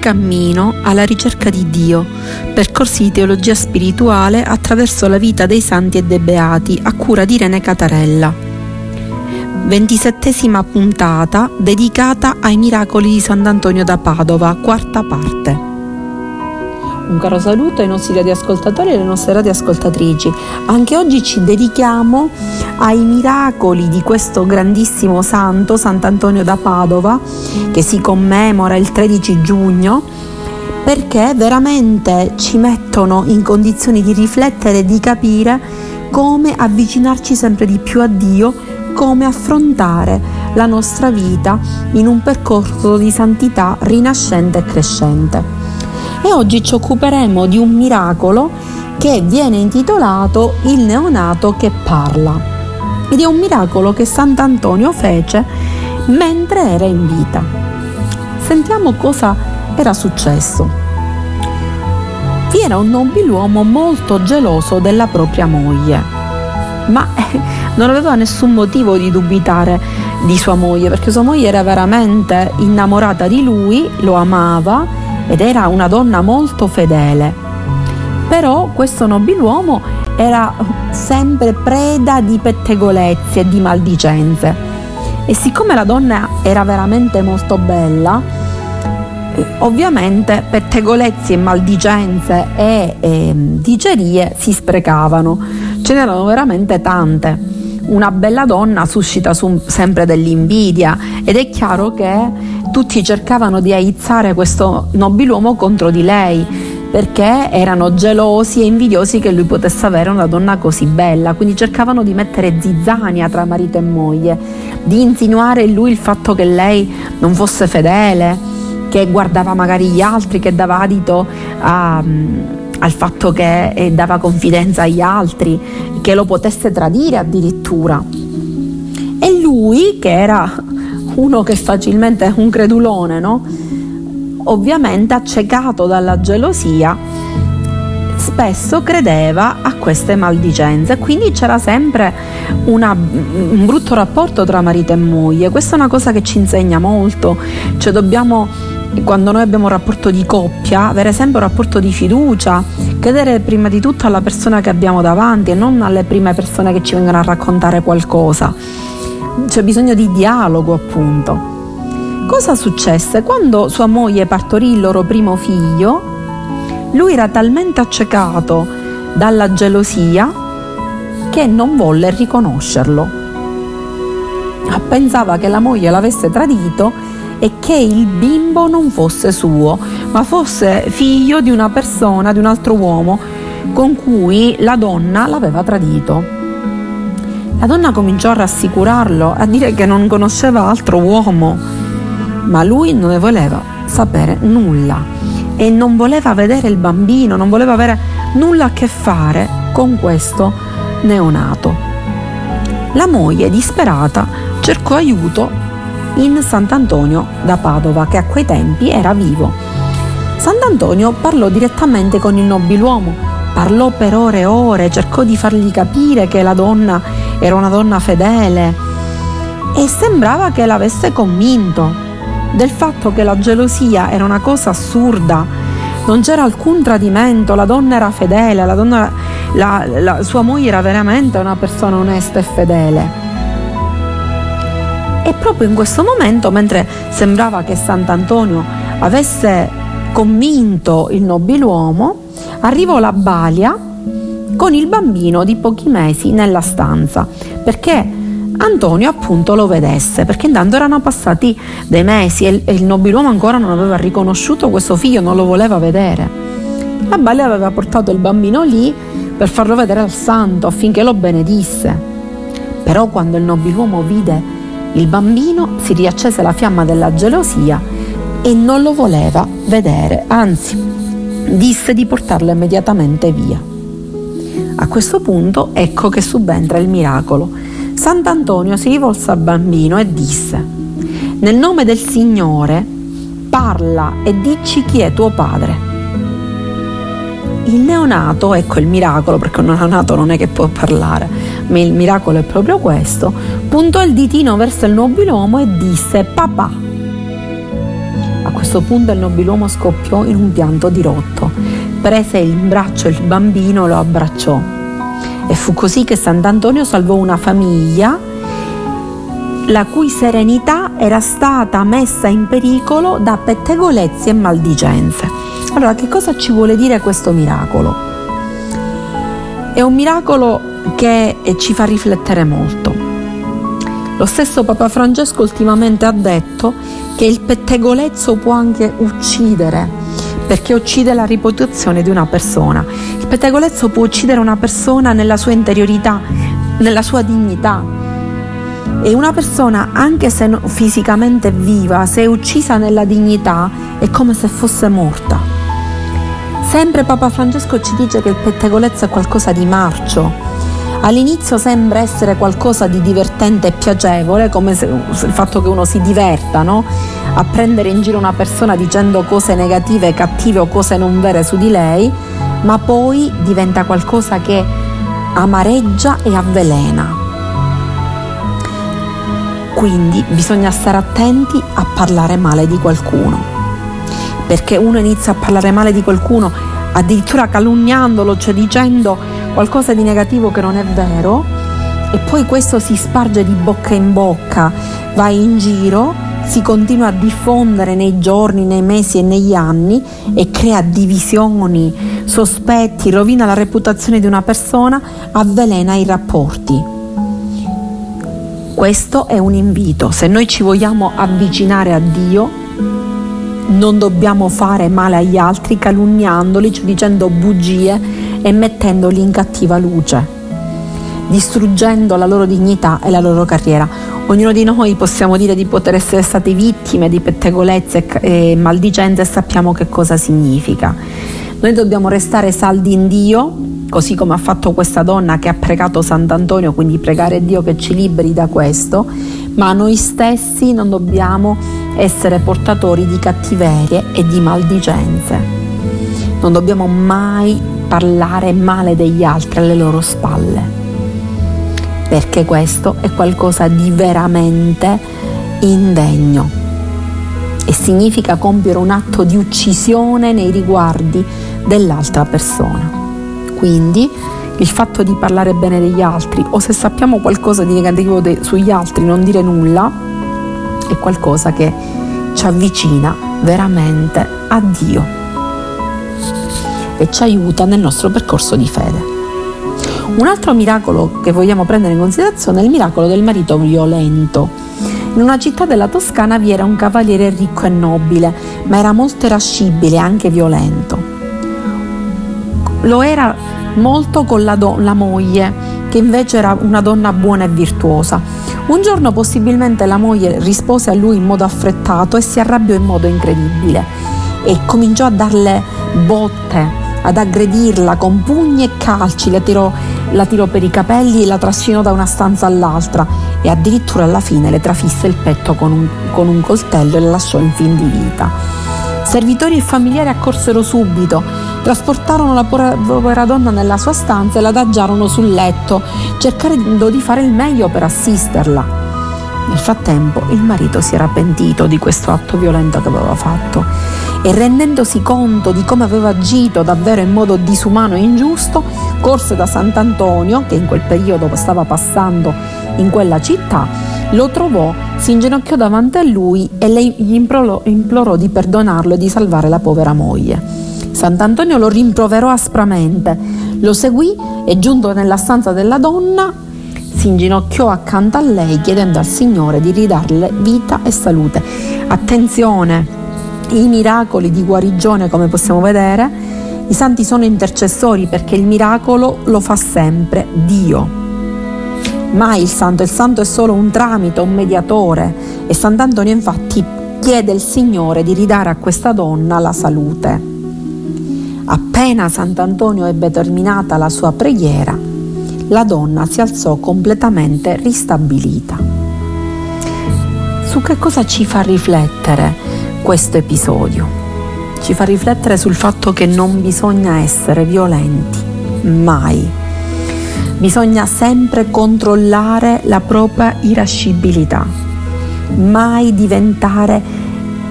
cammino alla ricerca di Dio, percorsi di teologia spirituale attraverso la vita dei santi e dei beati a cura di Irene Catarella. Ventisettesima puntata dedicata ai miracoli di Sant'Antonio da Padova, quarta parte. Un caro saluto ai nostri radioascoltatori e alle nostre radioascoltatrici. Anche oggi ci dedichiamo ai miracoli di questo grandissimo santo, Sant'Antonio da Padova, che si commemora il 13 giugno, perché veramente ci mettono in condizioni di riflettere e di capire come avvicinarci sempre di più a Dio, come affrontare la nostra vita in un percorso di santità rinascente e crescente e oggi ci occuperemo di un miracolo che viene intitolato Il neonato che parla ed è un miracolo che Sant'Antonio fece mentre era in vita. Sentiamo cosa era successo. Vi era un nobiluomo molto geloso della propria moglie, ma non aveva nessun motivo di dubitare di sua moglie perché sua moglie era veramente innamorata di lui, lo amava ed era una donna molto fedele. Però questo nobiluomo era sempre preda di pettegolezzi e di maldicenze. E siccome la donna era veramente molto bella, ovviamente pettegolezzi e maldicenze e, e digerie si sprecavano. Ce n'erano veramente tante una bella donna suscita su, sempre dell'invidia ed è chiaro che tutti cercavano di aizzare questo nobiluomo contro di lei perché erano gelosi e invidiosi che lui potesse avere una donna così bella, quindi cercavano di mettere zizzania tra marito e moglie, di insinuare in lui il fatto che lei non fosse fedele, che guardava magari gli altri, che dava adito a, al fatto che dava confidenza agli altri, che lo potesse tradire addirittura. E lui, che era uno che facilmente è un credulone, no? Ovviamente accecato dalla gelosia, spesso credeva a queste maldicenze, quindi c'era sempre una, un brutto rapporto tra marito e moglie. Questa è una cosa che ci insegna molto, cioè dobbiamo quando noi abbiamo un rapporto di coppia, avere sempre un rapporto di fiducia, credere prima di tutto alla persona che abbiamo davanti e non alle prime persone che ci vengono a raccontare qualcosa. C'è bisogno di dialogo, appunto. Cosa successe? Quando sua moglie partorì il loro primo figlio, lui era talmente accecato dalla gelosia che non volle riconoscerlo. Pensava che la moglie l'avesse tradito e che il bimbo non fosse suo, ma fosse figlio di una persona, di un altro uomo con cui la donna l'aveva tradito. La donna cominciò a rassicurarlo, a dire che non conosceva altro uomo, ma lui non ne voleva sapere nulla e non voleva vedere il bambino, non voleva avere nulla a che fare con questo neonato. La moglie, disperata, cercò aiuto in Sant'Antonio da Padova, che a quei tempi era vivo. Sant'Antonio parlò direttamente con il nobiluomo, parlò per ore e ore, cercò di fargli capire che la donna era una donna fedele e sembrava che l'avesse convinto del fatto che la gelosia era una cosa assurda, non c'era alcun tradimento, la donna era fedele, la, donna, la, la sua moglie era veramente una persona onesta e fedele. E proprio in questo momento, mentre sembrava che Sant'Antonio avesse convinto il nobiluomo, arrivò la balia con il bambino di pochi mesi nella stanza, perché Antonio appunto lo vedesse, perché intanto erano passati dei mesi e il nobiluomo ancora non aveva riconosciuto questo figlio, non lo voleva vedere. La balia aveva portato il bambino lì per farlo vedere al santo affinché lo benedisse. Però quando il nobiluomo vide il bambino si riaccese la fiamma della gelosia e non lo voleva vedere, anzi disse di portarlo immediatamente via. A questo punto ecco che subentra il miracolo. Sant'Antonio si rivolse al bambino e disse, nel nome del Signore, parla e dici chi è tuo padre. Il neonato, ecco il miracolo, perché un neonato non è che può parlare, ma il miracolo è proprio questo, puntò il ditino verso il nobiluomo e disse papà. A questo punto il nobiluomo scoppiò in un pianto dirotto, prese in braccio il bambino lo abbracciò. E fu così che Sant'Antonio salvò una famiglia la cui serenità era stata messa in pericolo da pettegolezzi e maldicenze. Allora, che cosa ci vuole dire questo miracolo? È un miracolo che ci fa riflettere molto. Lo stesso Papa Francesco ultimamente ha detto che il pettegolezzo può anche uccidere, perché uccide la reputazione di una persona. Il pettegolezzo può uccidere una persona nella sua interiorità, nella sua dignità, e una persona, anche se fisicamente viva, se è uccisa nella dignità, è come se fosse morta. Sempre Papa Francesco ci dice che il pettegolezzo è qualcosa di marcio. All'inizio sembra essere qualcosa di divertente e piacevole, come il fatto che uno si diverta no? a prendere in giro una persona dicendo cose negative, cattive o cose non vere su di lei, ma poi diventa qualcosa che amareggia e avvelena. Quindi bisogna stare attenti a parlare male di qualcuno, perché uno inizia a parlare male di qualcuno addirittura calunniandolo, cioè dicendo qualcosa di negativo che non è vero, e poi questo si sparge di bocca in bocca, va in giro, si continua a diffondere nei giorni, nei mesi e negli anni e crea divisioni, sospetti, rovina la reputazione di una persona, avvelena i rapporti. Questo è un invito, se noi ci vogliamo avvicinare a Dio, non dobbiamo fare male agli altri calunniandoli, cioè dicendo bugie e mettendoli in cattiva luce, distruggendo la loro dignità e la loro carriera. Ognuno di noi possiamo dire di poter essere stati vittime di pettegolezze e maldicenze e sappiamo che cosa significa. Noi dobbiamo restare saldi in Dio, così come ha fatto questa donna che ha pregato Sant'Antonio, quindi pregare Dio che ci liberi da questo, ma noi stessi non dobbiamo essere portatori di cattiverie e di maldicenze. Non dobbiamo mai parlare male degli altri alle loro spalle, perché questo è qualcosa di veramente indegno e significa compiere un atto di uccisione nei riguardi dell'altra persona. Quindi il fatto di parlare bene degli altri o se sappiamo qualcosa di negativo de- sugli altri non dire nulla è qualcosa che ci avvicina veramente a Dio e ci aiuta nel nostro percorso di fede. Un altro miracolo che vogliamo prendere in considerazione è il miracolo del marito violento. In una città della Toscana vi era un cavaliere ricco e nobile, ma era molto irascibile e anche violento. Lo era molto con la, do- la moglie, che invece era una donna buona e virtuosa. Un giorno possibilmente la moglie rispose a lui in modo affrettato e si arrabbiò in modo incredibile e cominciò a darle botte, ad aggredirla con pugni e calci, la tirò, la tirò per i capelli e la trascinò da una stanza all'altra e addirittura alla fine le trafisse il petto con un, con un coltello e la lasciò in fin di vita. Servitori e familiari accorsero subito, trasportarono la povera donna nella sua stanza e l'adagiarono sul letto, cercando di fare il meglio per assisterla. Nel frattempo il marito si era pentito di questo atto violento che aveva fatto e rendendosi conto di come aveva agito davvero in modo disumano e ingiusto, corse da Sant'Antonio, che in quel periodo stava passando in quella città, lo trovò, si inginocchiò davanti a lui e gli implorò, implorò di perdonarlo e di salvare la povera moglie. Sant'Antonio lo rimproverò aspramente, lo seguì e giunto nella stanza della donna si inginocchiò accanto a lei chiedendo al Signore di ridarle vita e salute. Attenzione, i miracoli di guarigione come possiamo vedere, i santi sono intercessori perché il miracolo lo fa sempre Dio mai il santo, il santo è solo un tramite, un mediatore e Sant'Antonio infatti chiede al Signore di ridare a questa donna la salute. Appena Sant'Antonio ebbe terminata la sua preghiera, la donna si alzò completamente ristabilita. Su che cosa ci fa riflettere questo episodio? Ci fa riflettere sul fatto che non bisogna essere violenti, mai Bisogna sempre controllare la propria irascibilità, mai diventare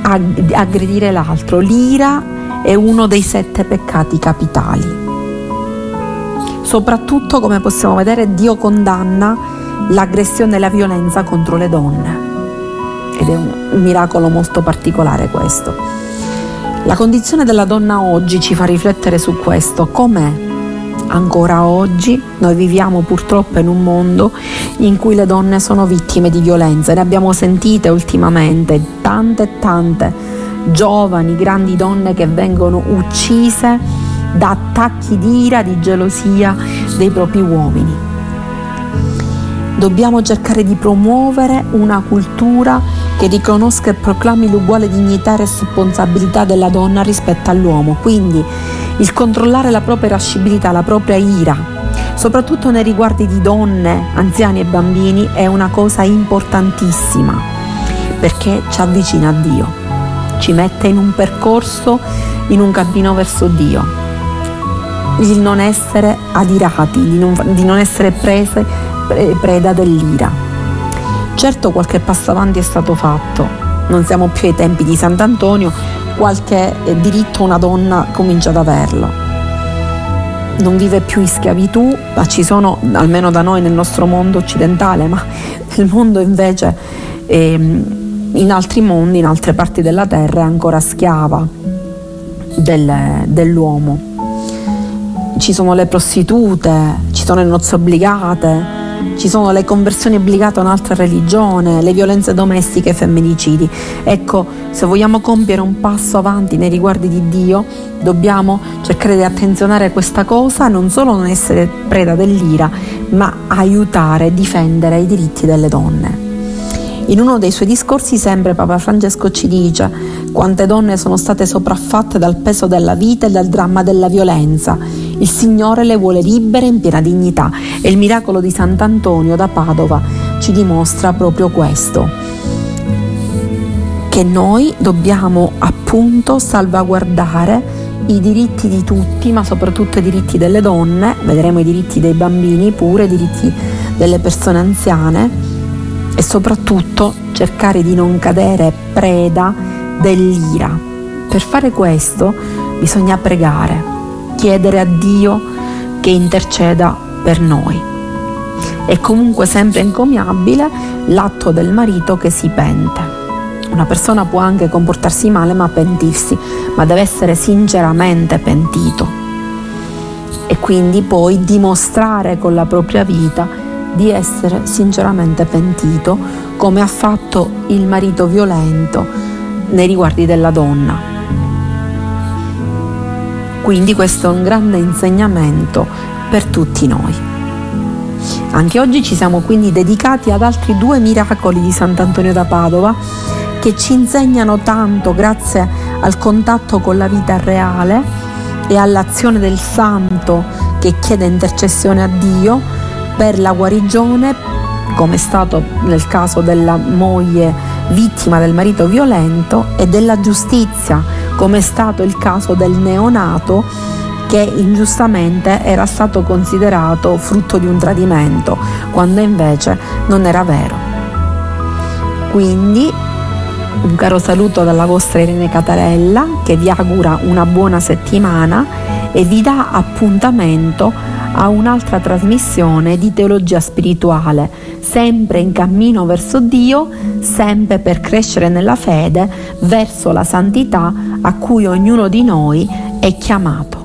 aggredire l'altro. L'ira è uno dei sette peccati capitali. Soprattutto, come possiamo vedere, Dio condanna l'aggressione e la violenza contro le donne. Ed è un miracolo molto particolare questo. La condizione della donna oggi ci fa riflettere su questo, com'è ancora oggi noi viviamo purtroppo in un mondo in cui le donne sono vittime di violenza. Ne abbiamo sentite ultimamente tante e tante giovani, grandi donne che vengono uccise da attacchi di ira, di gelosia dei propri uomini. Dobbiamo cercare di promuovere una cultura che riconosca e proclami l'uguale dignità e responsabilità della donna rispetto all'uomo. Quindi il controllare la propria irascibilità, la propria ira, soprattutto nei riguardi di donne, anziani e bambini, è una cosa importantissima perché ci avvicina a Dio, ci mette in un percorso, in un cammino verso Dio. Il non essere adirati, di non, di non essere prese, preda dell'ira. Certo qualche passo avanti è stato fatto, non siamo più ai tempi di Sant'Antonio, qualche eh, diritto una donna comincia ad averlo. Non vive più in schiavitù, ma ci sono, almeno da noi nel nostro mondo occidentale, ma nel mondo invece, eh, in altri mondi, in altre parti della terra, è ancora schiava del, dell'uomo. Ci sono le prostitute, ci sono le nozze obbligate, ci sono le conversioni obbligate a un'altra religione, le violenze domestiche e femminicidi. Ecco, se vogliamo compiere un passo avanti nei riguardi di Dio, dobbiamo cercare di attenzionare questa cosa, non solo non essere preda dell'ira, ma aiutare e difendere i diritti delle donne. In uno dei suoi discorsi sempre Papa Francesco ci dice quante donne sono state sopraffatte dal peso della vita e dal dramma della violenza il Signore le vuole libere in piena dignità e il miracolo di Sant'Antonio da Padova ci dimostra proprio questo che noi dobbiamo appunto salvaguardare i diritti di tutti, ma soprattutto i diritti delle donne, vedremo i diritti dei bambini pure, i diritti delle persone anziane e soprattutto cercare di non cadere preda dell'ira. Per fare questo bisogna pregare, chiedere a Dio che interceda per noi. È comunque sempre encomiabile l'atto del marito che si pente. Una persona può anche comportarsi male ma pentirsi, ma deve essere sinceramente pentito e quindi poi dimostrare con la propria vita di essere sinceramente pentito come ha fatto il marito violento nei riguardi della donna. Quindi questo è un grande insegnamento per tutti noi. Anche oggi ci siamo quindi dedicati ad altri due miracoli di Sant'Antonio da Padova che ci insegnano tanto grazie al contatto con la vita reale e all'azione del santo che chiede intercessione a Dio per la guarigione, come è stato nel caso della moglie vittima del marito violento, e della giustizia come è stato il caso del neonato che ingiustamente era stato considerato frutto di un tradimento, quando invece non era vero. Quindi un caro saluto dalla vostra Irene Catarella che vi augura una buona settimana e vi dà appuntamento a un'altra trasmissione di teologia spirituale, sempre in cammino verso Dio, sempre per crescere nella fede verso la santità a cui ognuno di noi è chiamato.